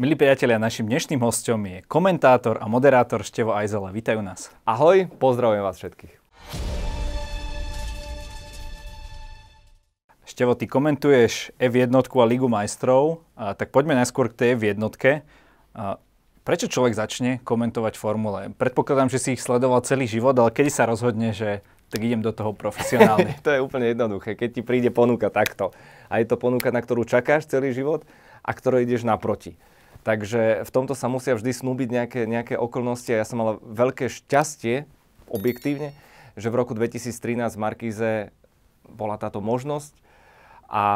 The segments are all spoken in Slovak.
Milí priatelia, našim dnešným hostom je komentátor a moderátor Števo Ajzela. Vítajú nás. Ahoj, pozdravujem vás všetkých. Števo, ty komentuješ F1 a Ligu majstrov, a tak poďme najskôr k tej F1. A prečo človek začne komentovať formule? Predpokladám, že si ich sledoval celý život, ale kedy sa rozhodne, že tak idem do toho profesionálne? to je úplne jednoduché. Keď ti príde ponuka takto a je to ponuka, na ktorú čakáš celý život a ktorou ideš naproti Takže v tomto sa musia vždy snúbiť nejaké, nejaké okolnosti a ja som mal veľké šťastie, objektívne, že v roku 2013 v Markíze bola táto možnosť a,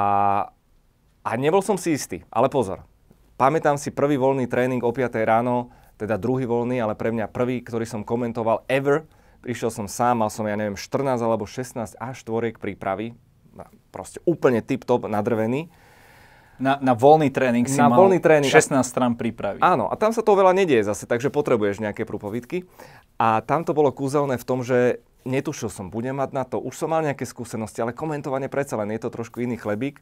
a nebol som si istý, ale pozor. Pamätám si prvý voľný tréning o 5 ráno, teda druhý voľný, ale pre mňa prvý, ktorý som komentoval ever. Prišiel som sám, mal som, ja neviem, 14 alebo 16 až 4 prípravy. Proste úplne tip-top nadrvený. Na, na voľný tréning si na mal voľný tréning. 16 strán prípravy. Áno, a tam sa to veľa nedieje zase, takže potrebuješ nejaké prúpovidky. A tam to bolo kúzelné v tom, že netušil som, budem mať na to, už som mal nejaké skúsenosti, ale komentovanie predsa len je to trošku iný chlebík.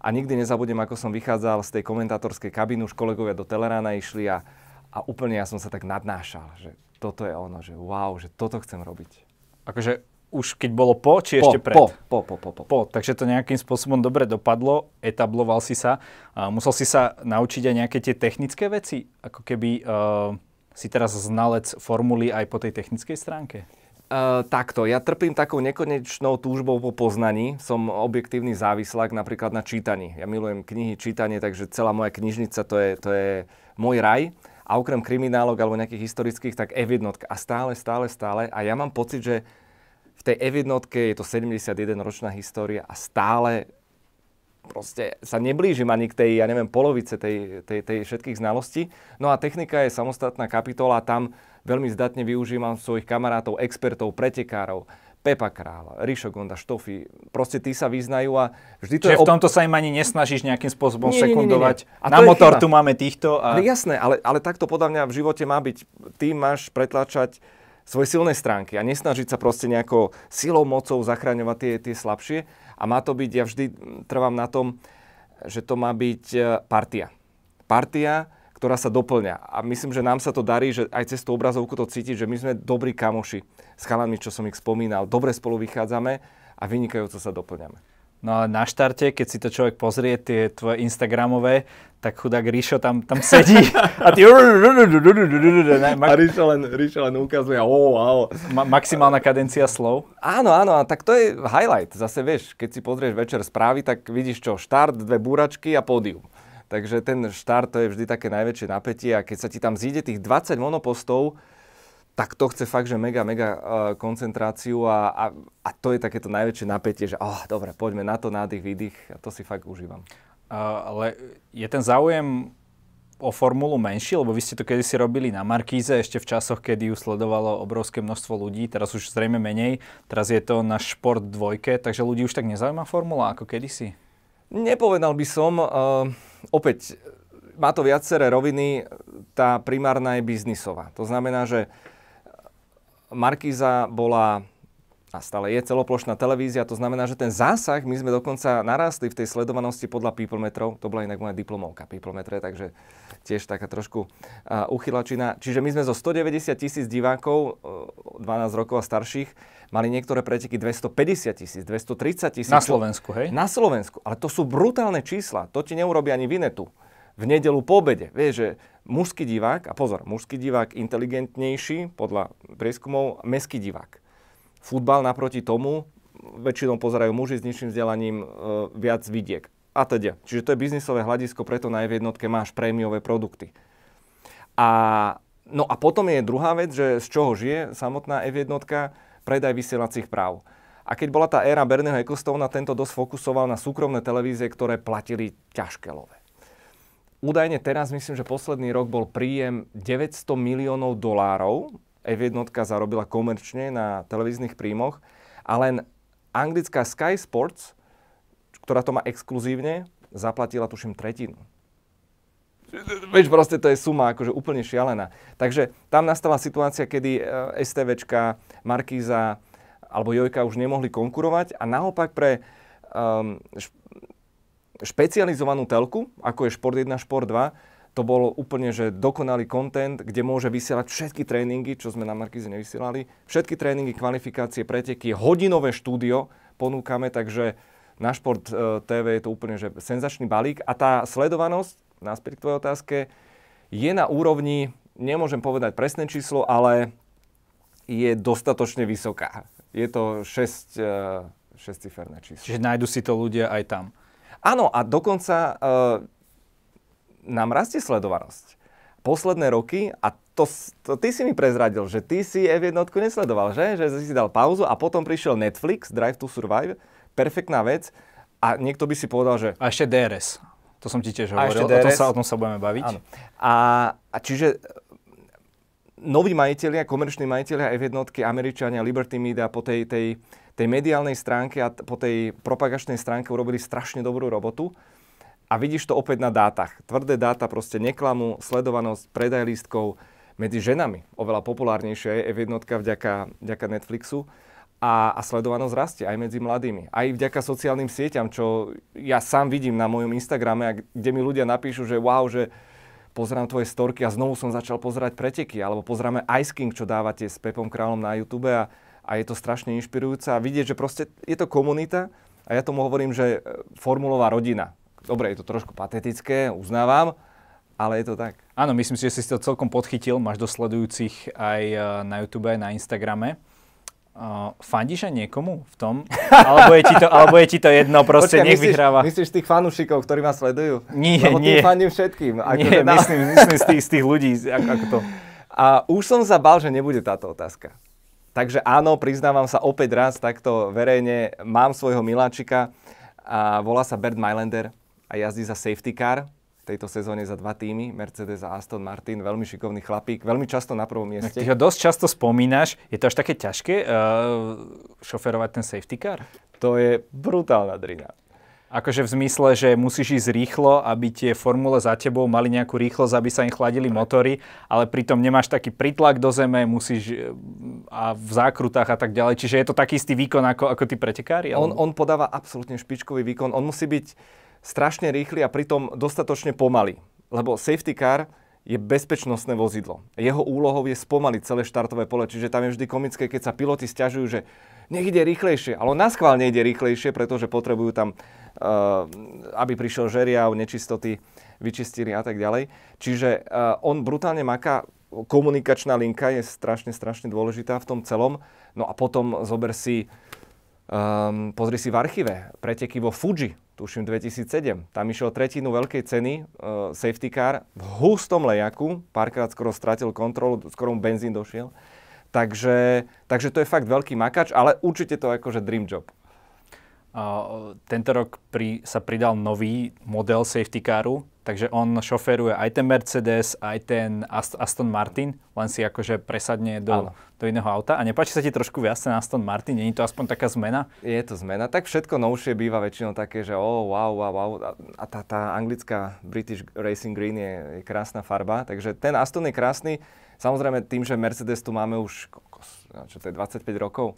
A nikdy nezabudnem, ako som vychádzal z tej komentátorskej kabíny, už kolegovia do Telerána išli a, a úplne ja som sa tak nadnášal, že toto je ono, že wow, že toto chcem robiť. Akože už keď bolo po, či po, ešte pred? Po, po, po, po, po. po. Takže to nejakým spôsobom dobre dopadlo, etabloval si sa. A musel si sa naučiť aj nejaké tie technické veci? Ako keby uh, si teraz znalec formuly aj po tej technickej stránke? Uh, takto, ja trpím takou nekonečnou túžbou po poznaní. Som objektívny závislák napríklad na čítaní. Ja milujem knihy, čítanie, takže celá moja knižnica to je, to je môj raj. A okrem kriminálok alebo nejakých historických, tak F1. A stále, stále, stále. A ja mám pocit, že v tej F1 je to 71 ročná história a stále proste sa neblížim ani k tej, ja neviem, polovice tej, tej, tej všetkých znalostí. No a technika je samostatná kapitola, tam veľmi zdatne využívam svojich kamarátov, expertov, pretekárov, Pepa Král, Rišo Gonda, Štofy, proste tí sa vyznajú a vždy to Čiže je... v tomto sa im ani nesnažíš nejakým spôsobom nie, sekundovať. Nie, nie, nie. A Na motor tu máme týchto. A... Ale jasné, ale, ale takto podľa mňa v živote má byť. Ty máš pretlačať svoje silné stránky a nesnažiť sa proste nejako silou, mocou zachraňovať tie, tie slabšie. A má to byť, ja vždy trvám na tom, že to má byť e, partia. Partia, ktorá sa doplňa. A myslím, že nám sa to darí, že aj cez tú obrazovku to cítiť, že my sme dobrí kamoši s chalami, čo som ich spomínal. Dobre spolu vychádzame a vynikajúco sa doplňame. No ale na štarte, keď si to človek pozrie, tie tvoje Instagramové, tak chudák Ríšo tam, tam sedí a ty... A Ríšo len, Ríšo len ukazuje, oh, wow. Ma- maximálna kadencia slov. Áno, áno, tak to je highlight. Zase vieš, keď si pozrieš večer správy, tak vidíš čo, štart, dve búračky a pódium. Takže ten štart to je vždy také najväčšie napätie a keď sa ti tam zíde tých 20 monopostov, tak to chce fakt, že mega, mega uh, koncentráciu a, a, a to je takéto najväčšie napätie, že oh, dobre, poďme na to, nádych, výdych a to si fakt užívam. Ale je ten záujem o formulu menší, lebo vy ste to kedysi robili na Markíze, ešte v časoch, kedy ju sledovalo obrovské množstvo ľudí, teraz už zrejme menej, teraz je to na šport dvojke, takže ľudí už tak nezaujíma formula ako kedysi? Nepovedal by som, uh, opäť má to viaceré roviny, tá primárna je biznisová. To znamená, že Markíza bola a stále je celoplošná televízia, to znamená, že ten zásah, my sme dokonca narastli v tej sledovanosti podľa people metrov, to bola inak moja diplomovka people metre, takže tiež taká trošku uh, uchylačina. Čiže my sme zo 190 tisíc divákov, uh, 12 rokov a starších, mali niektoré preteky 250 tisíc, 230 tisíc. Na Slovensku, hej? Na Slovensku, ale to sú brutálne čísla, to ti neurobi ani Vinetu v nedelu po obede. Vieš, že mužský divák, a pozor, mužský divák inteligentnejší podľa prieskumov, meský divák. Futbal naproti tomu, väčšinou pozerajú muži s nižším vzdelaním e, viac vidiek. A teda. Čiže to je biznisové hľadisko, preto na jednotke máš prémiové produkty. A, no a potom je druhá vec, že z čoho žije samotná F1, predaj vysielacích práv. A keď bola tá éra Bernieho Ecclestona, tento dosť fokusoval na súkromné televízie, ktoré platili ťažké love. Údajne teraz myslím, že posledný rok bol príjem 900 miliónov dolárov. F1 zarobila komerčne na televíznych príjmoch a len anglická Sky Sports, ktorá to má exkluzívne, zaplatila tuším tretinu. Vieš, proste to je suma akože úplne šialená. Takže tam nastala situácia, kedy eh, STVčka, Markíza alebo Jojka už nemohli konkurovať a naopak pre um, špecializovanú telku, ako je Šport 1, Šport 2, to bol úplne že dokonalý content, kde môže vysielať všetky tréningy, čo sme na Markize nevysielali. Všetky tréningy, kvalifikácie, preteky, hodinové štúdio ponúkame, takže na Šport e, TV je to úplne že senzačný balík. A tá sledovanosť, náspäť k tvojej otázke, je na úrovni, nemôžem povedať presné číslo, ale je dostatočne vysoká. Je to 6, 6 ciferné číslo. Čiže nájdu si to ľudia aj tam. Áno, a dokonca uh, nám rastie sledovanosť. Posledné roky, a to, to ty si mi prezradil, že ty si F1 nesledoval, že? Že si dal pauzu a potom prišiel Netflix, Drive to Survive, perfektná vec. A niekto by si povedal, že... A ešte DRS. To som ti tiež hovoril, o tom, sa, o tom sa budeme baviť. Áno. A, a čiže noví majiteľia, komerční majiteľia F1, Američania, Liberty Media po tej, tej, tej mediálnej stránke a po tej propagačnej stránke urobili strašne dobrú robotu. A vidíš to opäť na dátach. Tvrdé dáta, proste neklamú, sledovanosť, predaj lístkov medzi ženami. Oveľa populárnejšia je F1 vďaka, vďaka Netflixu. A, a sledovanosť rastie aj medzi mladými. Aj vďaka sociálnym sieťam, čo ja sám vidím na mojom Instagrame, kde mi ľudia napíšu, že wow, že pozerám tvoje storky a znovu som začal pozerať preteky, alebo pozeráme Ice King, čo dávate s Pepom Kráľom na YouTube a, a je to strašne inšpirujúce a vidieť, že proste je to komunita a ja tomu hovorím, že e, formulová rodina. Dobre, je to trošku patetické, uznávam, ale je to tak. Áno, myslím si, že si to celkom podchytil. Máš dosledujúcich aj e, na YouTube, aj na Instagrame. Uh, fandíš aj niekomu v tom? Alebo je ti to, alebo je ti to jedno, proste Počkaj, nech myslíš, vyhráva? Myslíš tých fanúšikov, ktorí ma sledujú? Nie, Lebo nie. fandím všetkým. Ako nie, na... myslím, myslím z, tých, z tých ľudí, ako, ako to. A už som sa bal, že nebude táto otázka. Takže áno, priznávam sa opäť raz takto verejne. Mám svojho miláčika a volá sa Bert Mylander a jazdí za safety car tejto sezóne za dva týmy, Mercedes a Aston Martin, veľmi šikovný chlapík, veľmi často na prvom mieste. Ty ho dosť často spomínaš, je to až také ťažké uh, šoferovať ten safety car? To je brutálna drina. Akože v zmysle, že musíš ísť rýchlo, aby tie formule za tebou mali nejakú rýchlosť, aby sa im chladili motory, ale pritom nemáš taký pritlak do zeme, musíš e, a v zákrutách a tak ďalej. Čiže je to taký istý výkon ako, ako tí pretekári? On, on podáva absolútne špičkový výkon. On musí byť strašne rýchly a pritom dostatočne pomalý. Lebo safety car je bezpečnostné vozidlo. Jeho úlohou je spomaliť celé štartové pole, čiže tam je vždy komické, keď sa piloti stiažujú, že nech ide rýchlejšie, ale na schvál nejde rýchlejšie, pretože potrebujú tam, uh, aby prišiel žeriav, nečistoty, vyčistili a tak ďalej. Čiže uh, on brutálne maká, komunikačná linka je strašne, strašne dôležitá v tom celom. No a potom zober si, um, pozri si v archíve, preteky vo Fuji, tuším 2007. Tam išiel tretinu veľkej ceny, uh, safety car, v hustom lejaku, párkrát skoro stratil kontrolu, skoro mu benzín došiel. Takže, takže to je fakt veľký makač, ale určite to je akože dream job. Uh, tento rok pri, sa pridal nový model safety caru, takže on šoferuje aj ten Mercedes, aj ten Aston Martin, len si akože presadne do, do iného auta. A nepáči sa ti trošku viac ten Aston Martin? Není to aspoň taká zmena? Je to zmena. Tak všetko novšie býva väčšinou také, že oh, wow, wow, wow. A tá, tá anglická British Racing Green je, je krásna farba. Takže ten Aston je krásny. Samozrejme tým, že Mercedes tu máme už, čo to je, 25 rokov,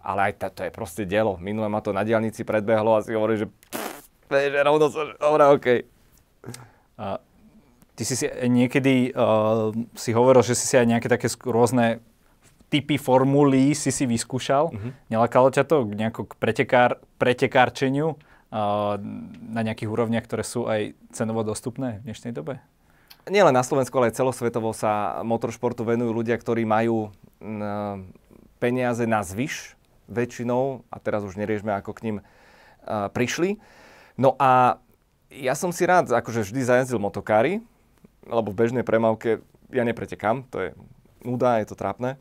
ale aj to, to je proste dielo. Minule ma to na diálnici predbehlo a si hovorí, že že rovno sa, dobre, OK. A ty si si niekedy uh, si hovoril, že si si aj nejaké také rôzne typy formulí si si vyskúšal. Uh-huh. Nelakalo ťa to nejako k pretekár, pretekárčeniu uh, na nejakých úrovniach, ktoré sú aj cenovo dostupné v dnešnej dobe? Nielen na Slovensku, ale aj celosvetovo sa motoršportu venujú ľudia, ktorí majú uh, peniaze na zvyš väčšinou, a teraz už neriešme, ako k ním uh, prišli. No a ja som si rád akože vždy zajazdil motokári, lebo v bežnej premávke ja nepretekám, to je nuda, je to trápne.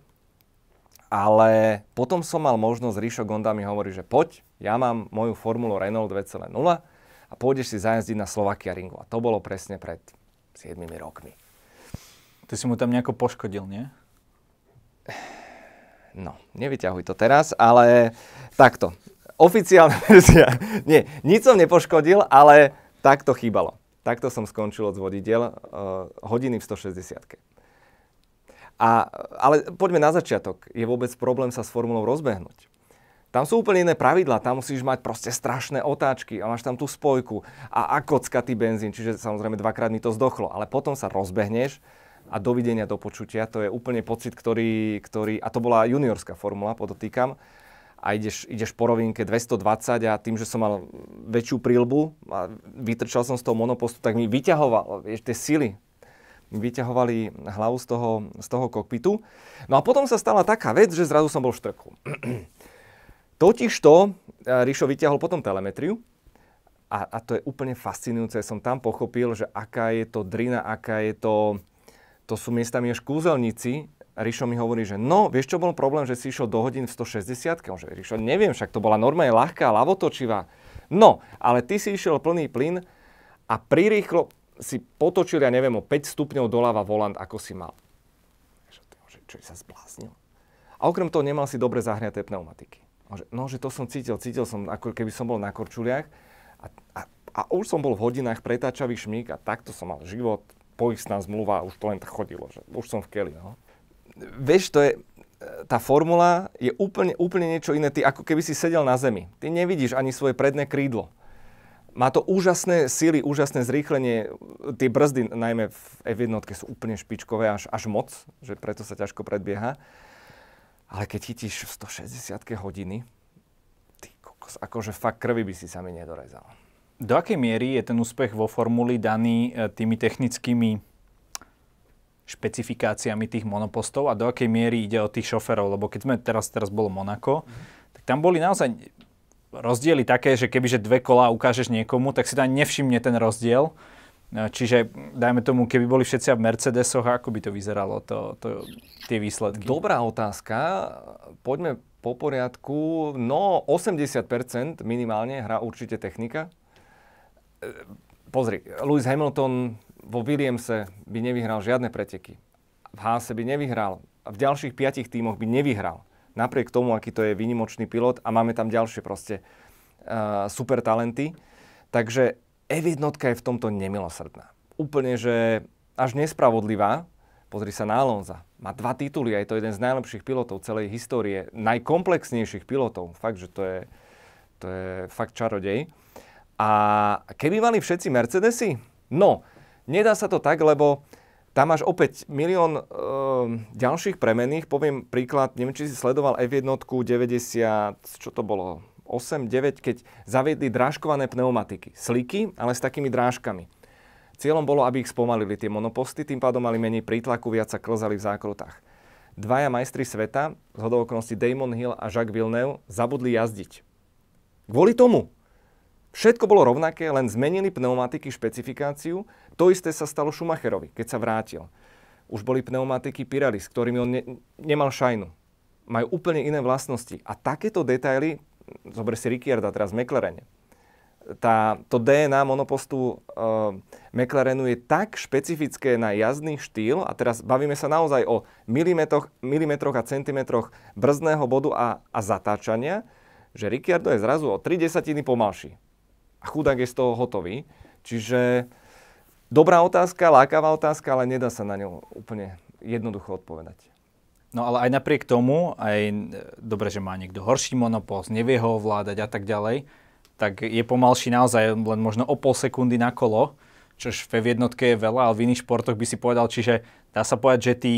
Ale potom som mal možnosť, Ríšo Gonda mi hovorí, že poď, ja mám moju formulu Renault 2.0 a pôjdeš si zajazdiť na Slovakia Ringu. A to bolo presne pred 7 rokmi. Ty si mu tam nejako poškodil, nie? No, nevyťahuj to teraz, ale takto. Oficiálna verzia. Nie, nič som nepoškodil, ale takto chýbalo. Takto som skončil od vodidiel uh, hodiny v 160 a, ale poďme na začiatok. Je vôbec problém sa s formulou rozbehnúť? Tam sú úplne iné pravidlá, tam musíš mať proste strašné otáčky a máš tam tú spojku a, a kockatý benzín, čiže samozrejme dvakrát mi to zdochlo, ale potom sa rozbehneš a dovidenia do počutia, to je úplne pocit, ktorý, ktorý a to bola juniorská formula, podotýkam, a ideš, ideš po rovinke 220 a tým, že som mal väčšiu prílbu a vytrčal som z toho monopostu, tak mi vyťahoval, vieš, tie sily, vyťahovali hlavu z toho, z toho kokpitu. No a potom sa stala taká vec, že zrazu som bol v štrku. Totižto e, Ríšo vyťahol potom telemetriu a, a to je úplne fascinujúce. Som tam pochopil, že aká je to drina, aká je to... To sú miestami až kúzelníci. Ríšo mi hovorí, že no, vieš čo bol problém, že si išiel do hodín v 160 On že Ríšo, neviem, však to bola normálne ľahká, lavotočivá. No, ale ty si išiel plný plyn a prirýchlo si potočil, ja neviem, o 5 stupňov doľava volant, ako si mal. Že, čo sa zbláznil? A okrem toho nemal si dobre zahriaté pneumatiky. No, že to som cítil, cítil som, ako keby som bol na korčuliach a, a, a už som bol v hodinách pretáčavý šmík a takto som mal život, poistná zmluva, už to len tak chodilo, že už som v keli. No. Vieš, to je, tá formula je úplne, úplne niečo iné. Ty ako keby si sedel na zemi. Ty nevidíš ani svoje predné krídlo. Má to úžasné síly, úžasné zrýchlenie. Tie brzdy, najmä v F1, sú úplne špičkové, až, až moc, že preto sa ťažko predbieha. Ale keď chytíš v 160 hodiny, ty kokos, akože fakt krvi by si sa mi nedorezal. Do akej miery je ten úspech vo formuli daný e, tými technickými špecifikáciami tých monopostov a do akej miery ide o tých šoferov? Lebo keď sme teraz, teraz bolo Monako, mm. tak tam boli naozaj rozdiely také, že kebyže dve kola ukážeš niekomu, tak si tam nevšimne ten rozdiel No, čiže dajme tomu, keby boli všetci v Mercedesoch, ako by to vyzeralo, to, to, tie výsledky? Dobrá otázka. Poďme po poriadku. No, 80% minimálne hrá určite technika. E, pozri, Lewis Hamilton vo Williamse by nevyhral žiadne preteky. V Haase by nevyhral. V ďalších piatich tímoch by nevyhral. Napriek tomu, aký to je výnimočný pilot a máme tam ďalšie proste uh, super talenty. Takže F1 je v tomto nemilosrdná. Úplne, že až nespravodlivá. Pozri sa na Alonza. Má dva tituly a je to jeden z najlepších pilotov celej histórie. Najkomplexnejších pilotov. Fakt, že to je, to je fakt čarodej. A keby mali všetci Mercedesy? No, nedá sa to tak, lebo tam máš opäť milión e, ďalších premených. Poviem príklad, neviem, či si sledoval F1 90, čo to bolo, 8, 9, keď zaviedli drážkované pneumatiky. Sliky, ale s takými drážkami. Cieľom bolo, aby ich spomalili tie monoposty, tým pádom mali menej prítlaku, viac sa klzali v zákrutách. Dvaja majstri sveta, z hodovokonosti Damon Hill a Jacques Villeneuve, zabudli jazdiť. Kvôli tomu. Všetko bolo rovnaké, len zmenili pneumatiky špecifikáciu. To isté sa stalo Schumacherovi, keď sa vrátil. Už boli pneumatiky Pirelli, s ktorými on ne, nemal šajnu. Majú úplne iné vlastnosti. A takéto detaily zober si Ricciarda teraz v. Tá, to DNA monopostu uh, McLarenu je tak špecifické na jazdný štýl, a teraz bavíme sa naozaj o milimetroch, milimetroch a centimetroch brzdného bodu a, a zatáčania, že Ricciardo je zrazu o 3 desatiny pomalší. A chudák je z toho hotový. Čiže dobrá otázka, lákavá otázka, ale nedá sa na ňu úplne jednoducho odpovedať. No ale aj napriek tomu, aj e, dobre, že má niekto horší monopost, nevie ho ovládať a tak ďalej, tak je pomalší naozaj len možno o pol sekundy na kolo, čož v jednotke je veľa, ale v iných športoch by si povedal, čiže dá sa povedať, že tí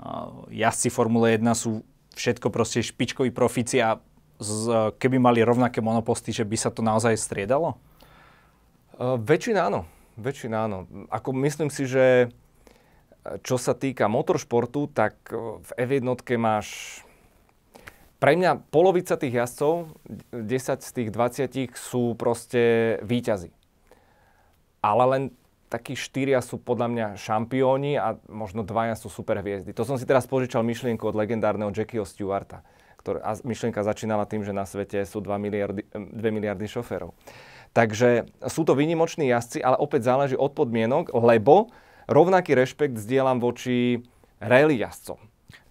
uh, jazdci Formule 1 sú všetko proste špičkoví profici a z, keby mali rovnaké monoposty, že by sa to naozaj striedalo? Uh, väčšina áno. Väčšina áno. Ako myslím si, že čo sa týka motoršportu, tak e, v F1 máš pre mňa polovica tých jazdcov, 10 z tých 20 sú proste výťazi. Ale len takí štyria sú podľa mňa šampióni a možno dvaja sú super hviezdy. To som si teraz požičal myšlienku od legendárneho Jackieho Stewarta. Ktorý, a myšlienka začínala tým, že na svete sú 2 miliardy, 2 miliardy šoférov. Takže sú to výnimoční jazdci, ale opäť záleží od podmienok, lebo rovnaký rešpekt zdieľam voči rally jazdcom.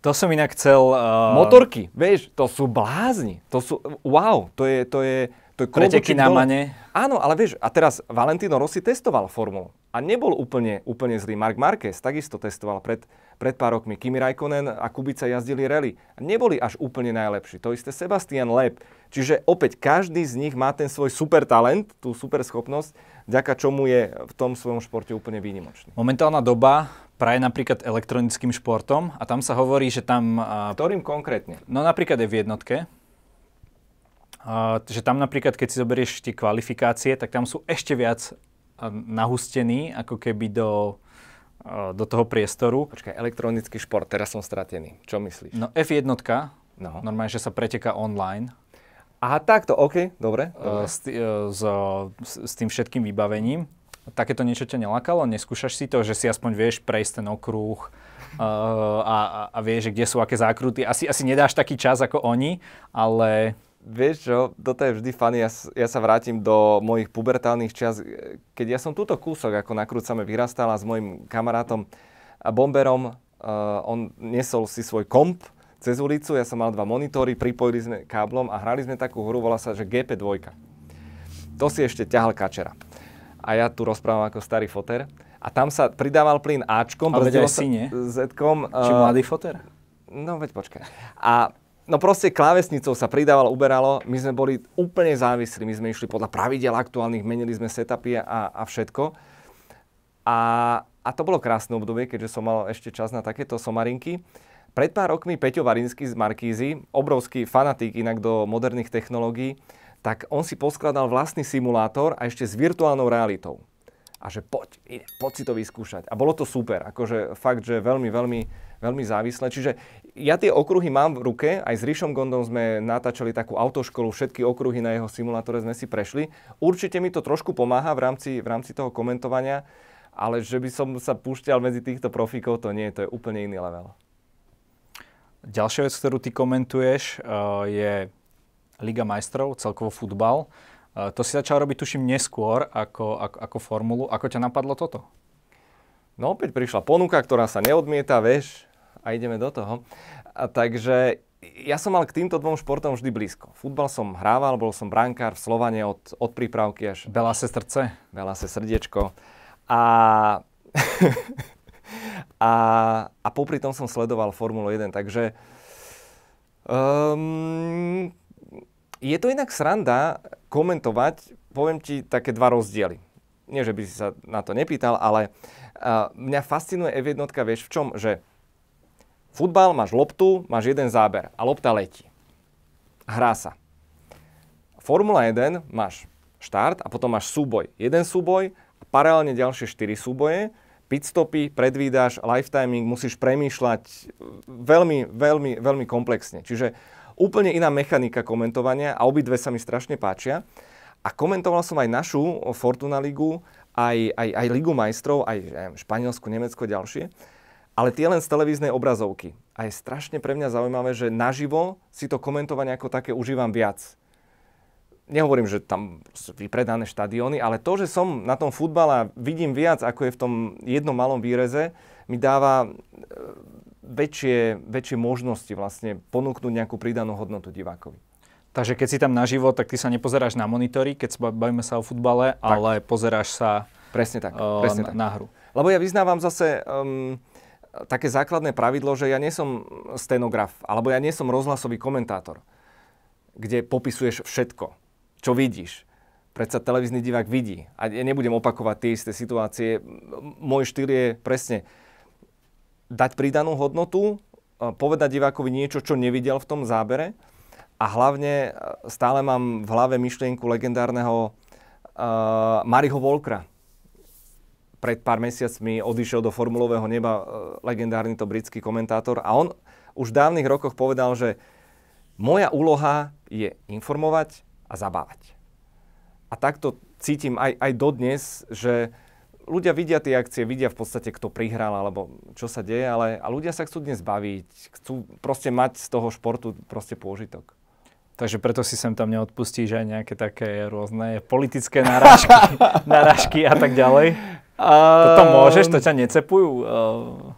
To som inak chcel... Uh... Motorky, vieš, to sú blázni. To sú, wow, to je, to je, to je Preteky na mane. Áno, ale vieš, a teraz Valentino Rossi testoval formulu a nebol úplne, úplne zlý. Mark Marquez takisto testoval pred, pred pár rokmi. Kimi Raikkonen a Kubica jazdili rally. Neboli až úplne najlepší. To isté Sebastian Loeb. Čiže opäť každý z nich má ten svoj super talent, tú super schopnosť, vďaka čomu je v tom svojom športe úplne výnimočný. Momentálna doba praje napríklad elektronickým športom a tam sa hovorí, že tam... Ktorým konkrétne? No napríklad aj v jednotke. A, že tam napríklad, keď si zoberieš tie kvalifikácie, tak tam sú ešte viac a, nahustení, ako keby do, do toho priestoru. Počkaj, elektronický šport, teraz som stratený. Čo myslíš? No F1, No. normálne, že sa preteká online. Aha, takto, OK, dobre. Uh, dobre. s, s, s, tým všetkým vybavením. Takéto niečo ťa nelakalo? Neskúšaš si to, že si aspoň vieš prejsť ten okruh uh, a, a, a vieš, kde sú aké zákruty? Asi, asi nedáš taký čas ako oni, ale Vieš čo, toto je vždy funny, ja, ja sa vrátim do mojich pubertálnych čas, e, keď ja som túto kúsok, ako nakrúcame, vyrastala s mojim kamarátom a Bomberom, uh, on nesol si svoj komp cez ulicu, ja som mal dva monitory, pripojili sme káblom a hrali sme takú hru, volá sa, že GP2. To si ešte ťahal kačera. A ja tu rozprávam ako starý foter. A tam sa pridával plyn Ačkom, brzdilo nie? Z-kom. či uh, mladý foter? No veď počkaj. A no proste klávesnicou sa pridávalo, uberalo. My sme boli úplne závislí. My sme išli podľa pravidel aktuálnych, menili sme setupy a, a všetko. A, a to bolo krásne obdobie, keďže som mal ešte čas na takéto somarinky. Pred pár rokmi Peťo Varinsky z Markízy, obrovský fanatik inak do moderných technológií, tak on si poskladal vlastný simulátor a ešte s virtuálnou realitou. A že poď, ide, poď si to vyskúšať. A bolo to super, akože fakt, že veľmi, veľmi, veľmi závislé. Čiže ja tie okruhy mám v ruke, aj s Rišom Gondom sme natáčali takú autoškolu, všetky okruhy na jeho simulátore sme si prešli. Určite mi to trošku pomáha v rámci, v rámci toho komentovania, ale že by som sa púšťal medzi týchto profíkov, to nie, to je úplne iný level. Ďalšia vec, ktorú ty komentuješ, uh, je Liga majstrov, celkovo futbal. Uh, to si začal robiť, tuším, neskôr ako, ako, ako formulu. Ako ťa napadlo toto? No opäť prišla ponuka, ktorá sa neodmieta, vieš, a ideme do toho. A takže ja som mal k týmto dvom športom vždy blízko. Futbal som hrával, bol som brankár v Slovane od, od prípravky až Bela sestrce? veľa sa srdiečko. A, a, a popri tom som sledoval Formulu 1, takže um, je to inak sranda komentovať, poviem ti také dva rozdiely. Nie, že by si sa na to nepýtal, ale uh, mňa fascinuje F1, vieš v čom? Že futbal, máš loptu, máš jeden záber a lopta letí. Hrá sa. Formula 1 máš štart a potom máš súboj. Jeden súboj a paralelne ďalšie 4 súboje. Pitstopy, predvídaš, lifetiming, musíš premýšľať e, veľmi, veľmi, veľmi komplexne. Čiže úplne iná mechanika komentovania a obidve sa mi strašne páčia. A komentoval som aj našu Fortuna Ligu, aj, aj, aj Ligu majstrov, aj neviem, Španielsku, Nemecko, ďalšie. Ale tie len z televíznej obrazovky. A je strašne pre mňa zaujímavé, že naživo si to komentovanie ako také užívam viac nehovorím, že tam sú vypredané štadióny, ale to, že som na tom futbale a vidím viac, ako je v tom jednom malom výreze, mi dáva e, väčšie, väčšie možnosti vlastne ponúknuť nejakú pridanú hodnotu divákovi. Takže keď si tam naživo, tak ty sa nepozeráš na monitory, keď bavíme sa o futbale, tak. ale pozeráš sa Presne tak, uh, presne na, tak. na hru. Lebo ja vyznávam zase um, také základné pravidlo, že ja nie som stenograf, alebo ja nie som rozhlasový komentátor, kde popisuješ všetko, čo vidíš. Predsa televízny divák vidí. A ja nebudem opakovať tie isté situácie. Môj štýl je presne dať pridanú hodnotu, povedať divákovi niečo, čo nevidel v tom zábere a hlavne e, stále mám v hlave myšlienku legendárneho uh, Mariho Volkra, pred pár mesiacmi odišiel do formulového neba e, legendárny to britský komentátor a on už v dávnych rokoch povedal, že moja úloha je informovať a zabávať. A takto cítim aj, aj dodnes, že ľudia vidia tie akcie, vidia v podstate, kto prihral alebo čo sa deje, ale a ľudia sa chcú dnes baviť, chcú proste mať z toho športu proste pôžitok. Takže preto si sem tam neodpustíš aj nejaké také rôzne politické narážky, narážky a tak ďalej. Toto môžeš, to ťa necepujú? Uh,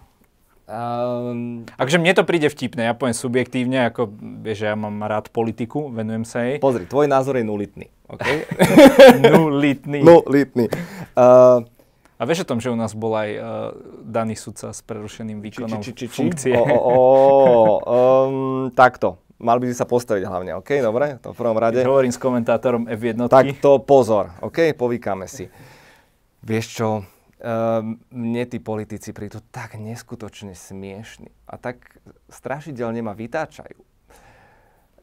Um, akože mne to príde vtipné, ja poviem subjektívne, ako vieš, že ja mám rád politiku, venujem sa jej. pozri, tvoj názor je nulitný. Okay? Nulitný. Nulitný. Uh, a vieš o tom, že u nás bol aj uh, daný sudca s prerušeným výkonom či, či, či, či, funkcie? O, o, o, um, takto. Mal by si sa postaviť hlavne, OK? Dobre, to v prvom rade. Keď hovorím s komentátorom F1. Tak to pozor, OK? Povykáme si. Vieš čo, um, mne tí politici prídu tak neskutočne smiešni a tak strašidelne ma vytáčajú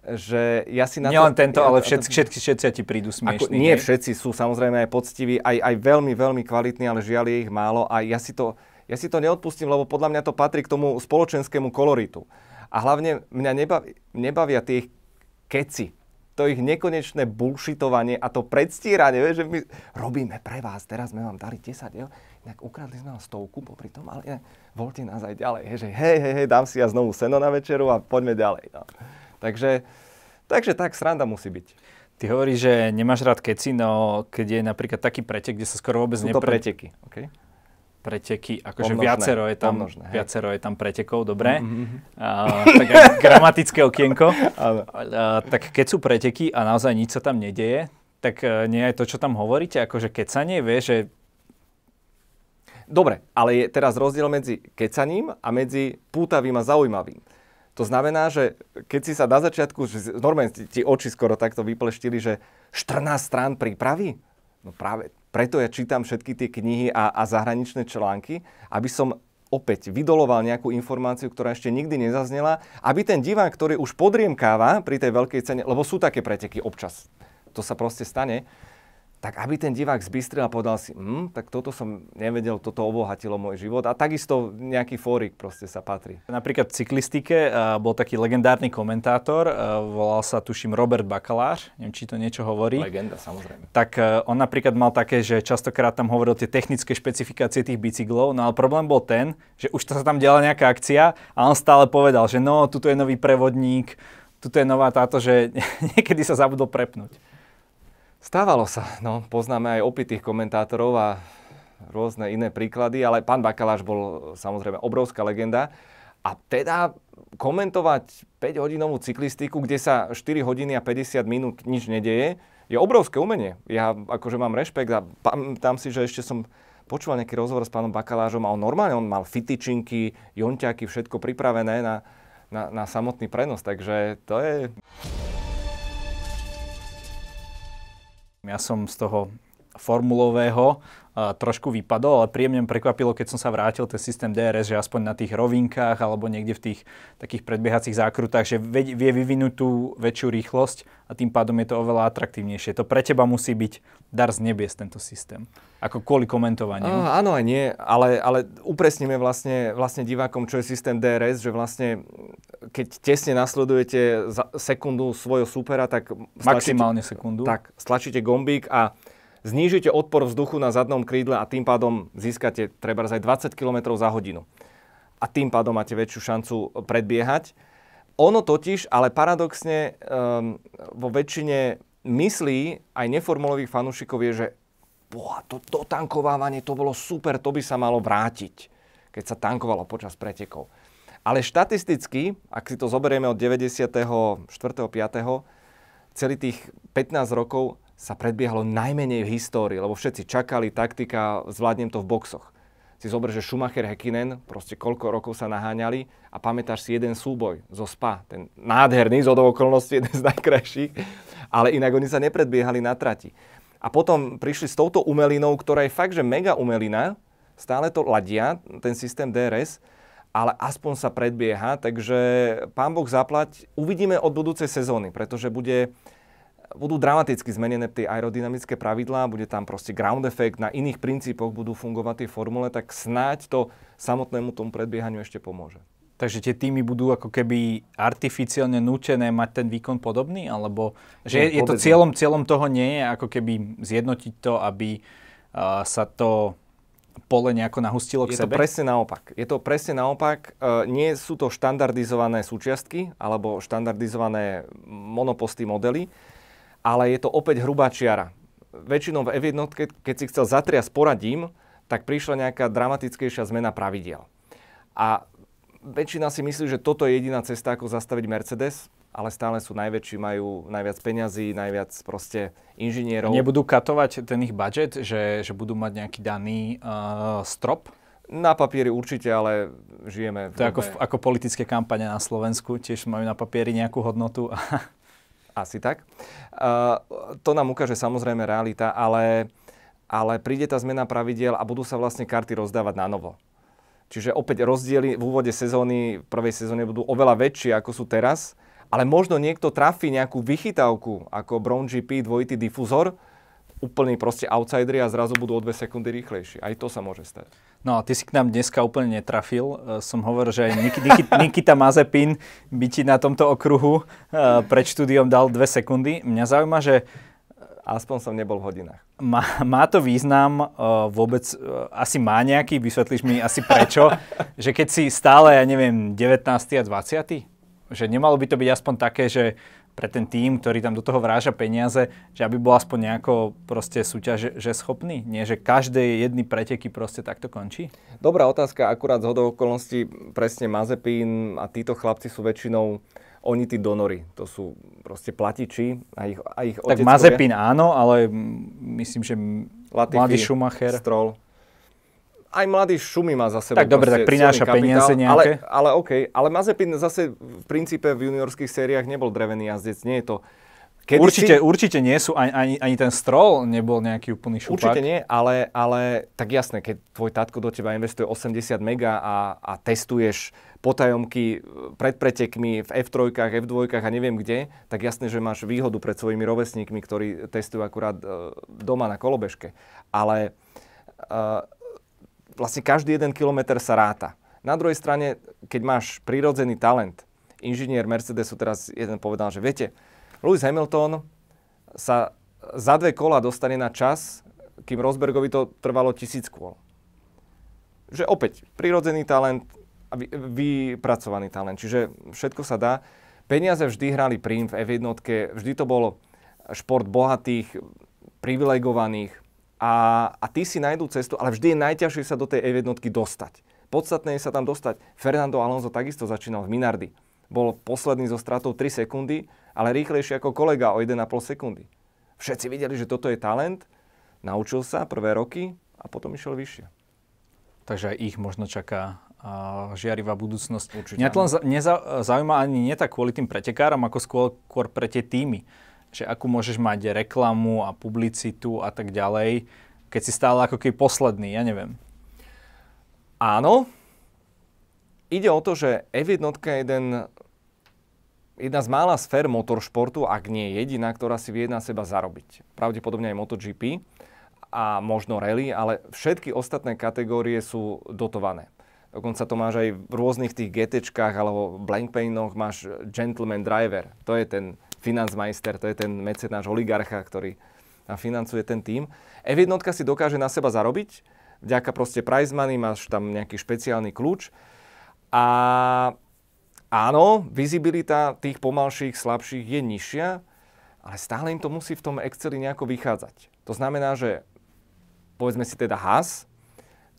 že ja si na Nielen to... tento, ja, ale všetci, všetci, všetci ti prídu smiešní. Ako, nie hej? všetci sú samozrejme aj poctiví, aj, aj veľmi, veľmi kvalitní, ale žiaľ je ich málo a ja si, to, ja si to neodpustím, lebo podľa mňa to patrí k tomu spoločenskému koloritu. A hlavne mňa nebaví, nebavia tie keci, to ich nekonečné bullshitovanie a to predstieranie, že my robíme pre vás, teraz sme vám dali 10 eur, inak ukradli sme vám stovku popri tom, ale inak voľte nás aj ďalej, že hej, hej, hej, dám si ja znovu seno na večeru a poďme ďalej. No. Takže, takže tak, sranda musí byť. Ty hovoríš, že nemáš rád keci, no keď je napríklad taký pretek, kde sa skoro vôbec Sú to nepre... preteky, okay? Preteky, akože Pomnožné, viacero je tam, pomnožné, hej. viacero je tam pretekov, dobre. Mm-hmm. A, tak gramatické okienko. A, tak keď sú preteky a naozaj nič sa tam nedeje, tak e, nie je to, čo tam hovoríte, akože kecanie, vie, že Dobre, ale je teraz rozdiel medzi kecaním a medzi pútavým a zaujímavým. To znamená, že keď si sa na začiatku, že normálne ti, ti oči skoro takto vypleštili, že 14 strán prípravy, no práve preto ja čítam všetky tie knihy a, a zahraničné články, aby som opäť vydoloval nejakú informáciu, ktorá ešte nikdy nezaznela, aby ten divák, ktorý už podriemkáva pri tej veľkej cene, lebo sú také preteky občas, to sa proste stane, tak aby ten divák zbystril a povedal si, hm, tak toto som nevedel, toto obohatilo môj život a takisto nejaký fórik proste sa patrí. Napríklad v cyklistike uh, bol taký legendárny komentátor, uh, volal sa tuším Robert Bakaláš, neviem, či to niečo hovorí. Legenda, samozrejme. Tak uh, on napríklad mal také, že častokrát tam hovoril tie technické špecifikácie tých bicyklov, no ale problém bol ten, že už sa tam diala nejaká akcia a on stále povedal, že no, tuto je nový prevodník, tuto je nová táto, že niekedy sa zabudol prepnúť. Stávalo sa, no, poznáme aj opitých komentátorov a rôzne iné príklady, ale pán Bakaláš bol samozrejme obrovská legenda. A teda komentovať 5-hodinovú cyklistiku, kde sa 4 hodiny a 50 minút nič nedeje, je obrovské umenie. Ja akože mám rešpekt a pamätám si, že ešte som počúval nejaký rozhovor s pánom Bakalážom a on normálne, on mal fitičinky, jonťaky, všetko pripravené na, na, na samotný prenos, takže to je... Ja som z toho formulového trošku vypadol, ale príjemne prekvapilo, keď som sa vrátil ten systém DRS, že aspoň na tých rovinkách alebo niekde v tých takých predbiehacích zákrutách, že vie, vie vyvinúť tú väčšiu rýchlosť a tým pádom je to oveľa atraktívnejšie. To pre teba musí byť dar z nebies tento systém. Ako kvôli komentovaniu. Uh, áno aj nie, ale, ale upresníme vlastne, vlastne divákom, čo je systém DRS, že vlastne keď tesne nasledujete za sekundu svojho supera, tak... Maximálne sekundu. Tak, stlačíte gombík a znížite odpor vzduchu na zadnom krídle a tým pádom získate treba aj 20 km za hodinu. A tým pádom máte väčšiu šancu predbiehať. Ono totiž, ale paradoxne um, vo väčšine myslí aj neformulových fanúšikov je, že boha, to dotankovávanie to bolo super, to by sa malo vrátiť, keď sa tankovalo počas pretekov. Ale štatisticky, ak si to zoberieme od 94. 5. celý tých 15 rokov sa predbiehalo najmenej v histórii, lebo všetci čakali, taktika, zvládnem to v boxoch. Si zober, že Schumacher Hekinen, proste koľko rokov sa naháňali a pamätáš si jeden súboj zo Spa, ten nádherný, z okolností, jeden z najkrajších, ale inak oni sa nepredbiehali na trati. A potom prišli s touto umelinou, ktorá je fakt, že mega umelina, stále to ladia, ten systém DRS, ale aspoň sa predbieha, takže pán Boh zaplať, uvidíme od budúcej sezóny, pretože bude, budú dramaticky zmenené tie aerodynamické pravidlá, bude tam proste ground effect, na iných princípoch budú fungovať tie formule, tak snáď to samotnému tomu predbiehaniu ešte pomôže. Takže tie týmy budú ako keby artificiálne nútené mať ten výkon podobný? Alebo že je, je to cieľom, cieľom toho nie je ako keby zjednotiť to, aby uh, sa to pole nejako nahustilo k je sebe? Je to presne naopak. Je to presne naopak. Uh, nie sú to štandardizované súčiastky alebo štandardizované monoposty modely, ale je to opäť hrubá čiara. Väčšinou v F1, keď si chcel zatriasť poradím, tak prišla nejaká dramatickejšia zmena pravidiel. A väčšina si myslí, že toto je jediná cesta, ako zastaviť Mercedes. ale stále sú najväčší, majú najviac peňazí, najviac proste inžinierov. Nebudú katovať ten ich budget, že, že budú mať nejaký daný uh, strop? Na papieri určite, ale žijeme v To je ako, ako politické kampane na Slovensku, tiež majú na papieri nejakú hodnotu. Asi tak. Uh, to nám ukáže samozrejme realita, ale, ale príde tá zmena pravidiel a budú sa vlastne karty rozdávať na novo. Čiže opäť rozdiely v úvode sezóny, v prvej sezóne budú oveľa väčšie, ako sú teraz, ale možno niekto trafí nejakú vychytávku ako Brown GP dvojitý difuzor, úplný proste outsidery a zrazu budú o dve sekundy rýchlejší. Aj to sa môže stať. No a ty si k nám dneska úplne netrafil. E, som hovoril, že aj Nikita, Nikita Mazepin by ti na tomto okruhu uh, pred štúdiom dal dve sekundy. Mňa zaujíma, že Aspoň som nebol v hodinách. Má, má to význam uh, vôbec, uh, asi má nejaký, vysvetlíš mi asi prečo, že keď si stále, ja neviem, 19. a 20. Že nemalo by to byť aspoň také, že pre ten tým, ktorý tam do toho vráža peniaze, že aby bol aspoň nejako proste súťaž že schopný? Nie, že každé jedny preteky proste takto končí? Dobrá otázka, akurát z hodou okolností presne Mazepin a títo chlapci sú väčšinou oni tí donory, to sú proste platiči a ich, a ich Tak Mazepin áno, ale myslím, že Latifi, mladý Schumacher. Stroll. Aj mladý Šumi má za sebou. Tak dobre, tak prináša kapitál, peniaze nejaké. Ale, ale OK, ale Mazepin zase v princípe v juniorských sériách nebol drevený jazdec, nie je to Kedy určite, si... určite nie sú, ani, ani, ani ten strol nebol nejaký úplný šupak. Určite nie, ale, ale tak jasné, keď tvoj tatko do teba investuje 80 mega a, a testuješ potajomky pred pretekmi v F3, F2 a neviem kde, tak jasné, že máš výhodu pred svojimi rovesníkmi, ktorí testujú akurát uh, doma na kolobežke. Ale uh, vlastne každý jeden kilometr sa ráta. Na druhej strane, keď máš prírodzený talent, inžinier Mercedesu teraz jeden povedal, že viete, Lewis Hamilton sa za dve kola dostane na čas, kým Rosbergovi to trvalo tisíc kôl. Že opäť, prirodzený talent a vypracovaný talent. Čiže všetko sa dá. Peniaze vždy hrali prím v F1, vždy to bol šport bohatých, privilegovaných a, a tí si nájdú cestu, ale vždy je najťažšie sa do tej F1 dostať. Podstatné je sa tam dostať. Fernando Alonso takisto začínal v Minardi. Bol posledný zo stratou 3 sekundy ale rýchlejšie ako kolega o 1,5 sekundy. Všetci videli, že toto je talent, naučil sa prvé roky a potom išiel vyššie. Takže aj ich možno čaká žiarivá budúcnosť. Určite. Mňa to len zaujíma ani nie tak kvôli tým pretekárom, ako skôr pre tie týmy. Že akú môžeš mať reklamu a publicitu a tak ďalej, keď si stále ako keby posledný, ja neviem. Áno. Ide o to, že F1 je jeden jedna z mála sfér motoršportu, ak nie jediná, ktorá si vie na seba zarobiť. Pravdepodobne aj MotoGP a možno rally, ale všetky ostatné kategórie sú dotované. Dokonca to máš aj v rôznych tých GTčkách alebo Blankpainoch máš gentleman driver. To je ten financmeister, to je ten mecenáš oligarcha, ktorý financuje ten tým. F1 si dokáže na seba zarobiť, vďaka proste prize money, máš tam nejaký špeciálny kľúč a Áno, vizibilita tých pomalších, slabších je nižšia, ale stále im to musí v tom Exceli nejako vychádzať. To znamená, že povedzme si teda Haas,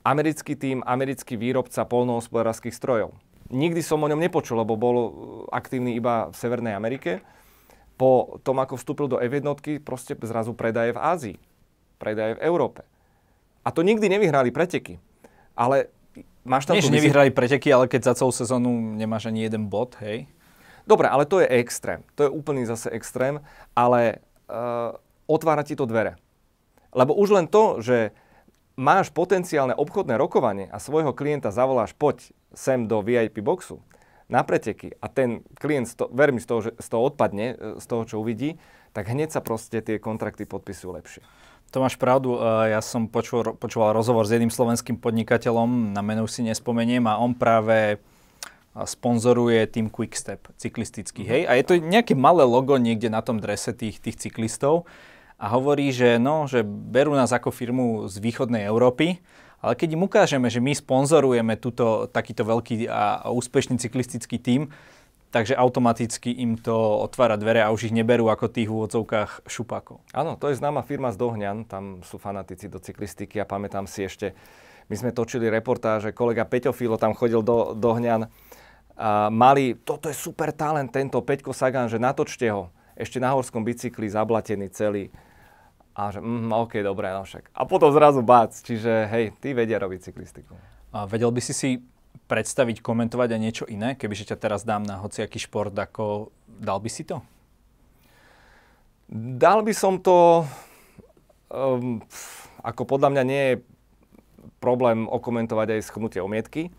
americký tým, americký výrobca polnohospodárských strojov. Nikdy som o ňom nepočul, lebo bol uh, aktívny iba v Severnej Amerike. Po tom, ako vstúpil do F1, proste zrazu predaje v Ázii, predaje v Európe. A to nikdy nevyhrali preteky. Ale Máš tam Nie, že nevyhrali preteky, ale keď za celú sezónu nemáš ani jeden bod, hej? Dobre, ale to je extrém. To je úplný zase extrém, ale uh, otvára ti to dvere. Lebo už len to, že máš potenciálne obchodné rokovanie a svojho klienta zavoláš, poď sem do VIP boxu na preteky a ten klient, sto, ver mi, z toho, že z toho odpadne, e, z toho, čo uvidí, tak hneď sa proste tie kontrakty podpisujú lepšie. To máš pravdu. E, ja som počul, počúval rozhovor s jedným slovenským podnikateľom, na menu si nespomeniem, a on práve e, sponzoruje tým Quickstep cyklistický. Hej? A je to nejaké malé logo niekde na tom drese tých, tých cyklistov a hovorí, že, no, že berú nás ako firmu z východnej Európy, ale keď im ukážeme, že my sponzorujeme túto, takýto veľký a, úspešný cyklistický tím, takže automaticky im to otvára dvere a už ich neberú ako tých v úvodzovkách šupákov. Áno, to je známa firma z Dohňan, tam sú fanatici do cyklistiky a pamätám si ešte, my sme točili reportáže, kolega Peťo Filo tam chodil do Dohňan a mali, toto je super talent, tento Peťko Sagan, že natočte ho. Ešte na horskom bicykli, zablatený celý. A že, mm, OK, dobré, no však. A potom zrazu bác, čiže hej, tí vedia robiť cyklistiku. A vedel by si si predstaviť, komentovať aj niečo iné, kebyže ťa teraz dám na hociaký šport, ako dal by si to? Dal by som to, um, ako podľa mňa nie je problém okomentovať aj schnutie omietky,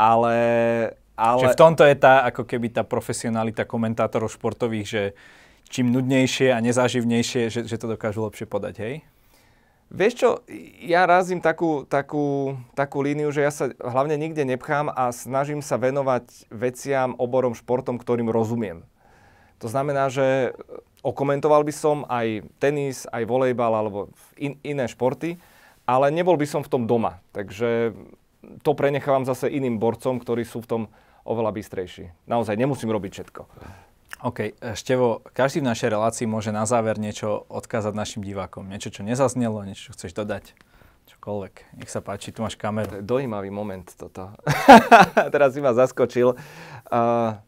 ale ale... Čiže v tomto je tá, ako keby tá profesionalita komentátorov športových, že čím nudnejšie a nezáživnejšie, že, že to dokážu lepšie podať, hej? Vieš čo, ja razím takú, takú, takú líniu, že ja sa hlavne nikde nepchám a snažím sa venovať veciam, oborom, športom, ktorým rozumiem. To znamená, že okomentoval by som aj tenis, aj volejbal alebo in, iné športy, ale nebol by som v tom doma. Takže to prenechávam zase iným borcom, ktorí sú v tom oveľa bystrejší. Naozaj nemusím robiť všetko. OK, Števo, každý v našej relácii môže na záver niečo odkázať našim divákom. Niečo, čo nezaznelo, niečo, čo chceš dodať. Čokoľvek. Nech sa páči, tu máš kameru. Dojímavý moment toto. Teraz si ma zaskočil. Uh,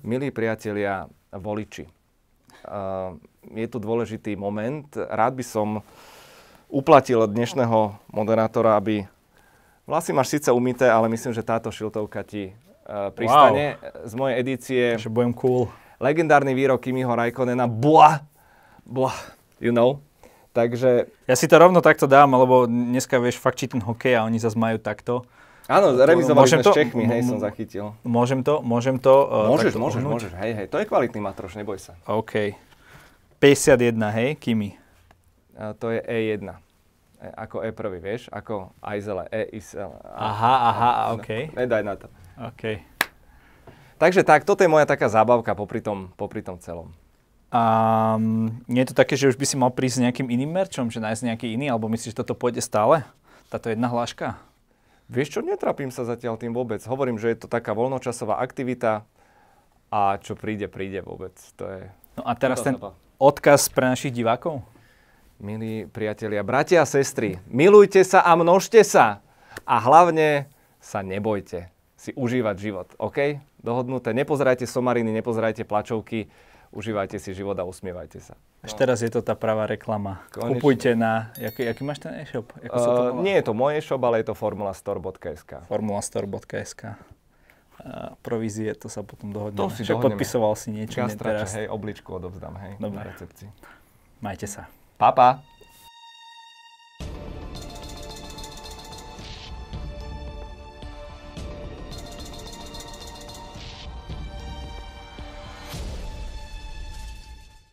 milí priatelia, voliči, uh, je tu dôležitý moment. Rád by som uplatil dnešného moderátora, aby Vlasy máš síce umité, ale myslím, že táto šiltovka ti uh, pristane wow. z mojej edície. Že budem cool. Legendárny výrok Kimiho Raikonena, bla, bla, you know. Takže... Ja si to rovno takto dám, lebo dneska vieš fakt či ten hokej a oni zase majú takto. Áno, revizovali sme to? s Čechmi, hej, som zachytil. Môžem to? Môžem to? Uh, môžeš, môžeš, môžeš, hej, hej. To je kvalitný matroš, neboj sa. OK. 51, hej, Kimi. Uh, to je E1 e, ako E1, vieš, ako Aizele, E, Isel. Aha, aha, OK. Nedaj na to. OK. Takže tak, toto je moja taká zábavka popri tom, popri tom celom. A nie je to také, že už by si mal prísť s nejakým iným merčom, že nájsť nejaký iný, alebo myslíš, že toto pôjde stále? Táto jedna hláška? Vieš čo, netrapím sa zatiaľ tým vôbec. Hovorím, že je to taká voľnočasová aktivita a čo príde, príde vôbec. To je... No a teraz ten odkaz pre našich divákov? Milí priatelia, bratia a sestry, milujte sa a množte sa. A hlavne sa nebojte si užívať život, OK? Dohodnuté. Nepozerajte somariny, nepozerajte plačovky, užívajte si život a usmievajte sa. Až teraz je to tá pravá reklama. Konečne. Kupujte na... Jaký, jaký máš ten e-shop? Uh, nie je to môj e-shop, ale je to formulastore.sk. Formulastore.sk. A provízie, to sa potom dohodneme. To si Však podpisoval si niečo. Gastrače, teraz. hej, obličku odovzdám, hej, Dobre. na recepcii. Majte sa. Papa. Pa.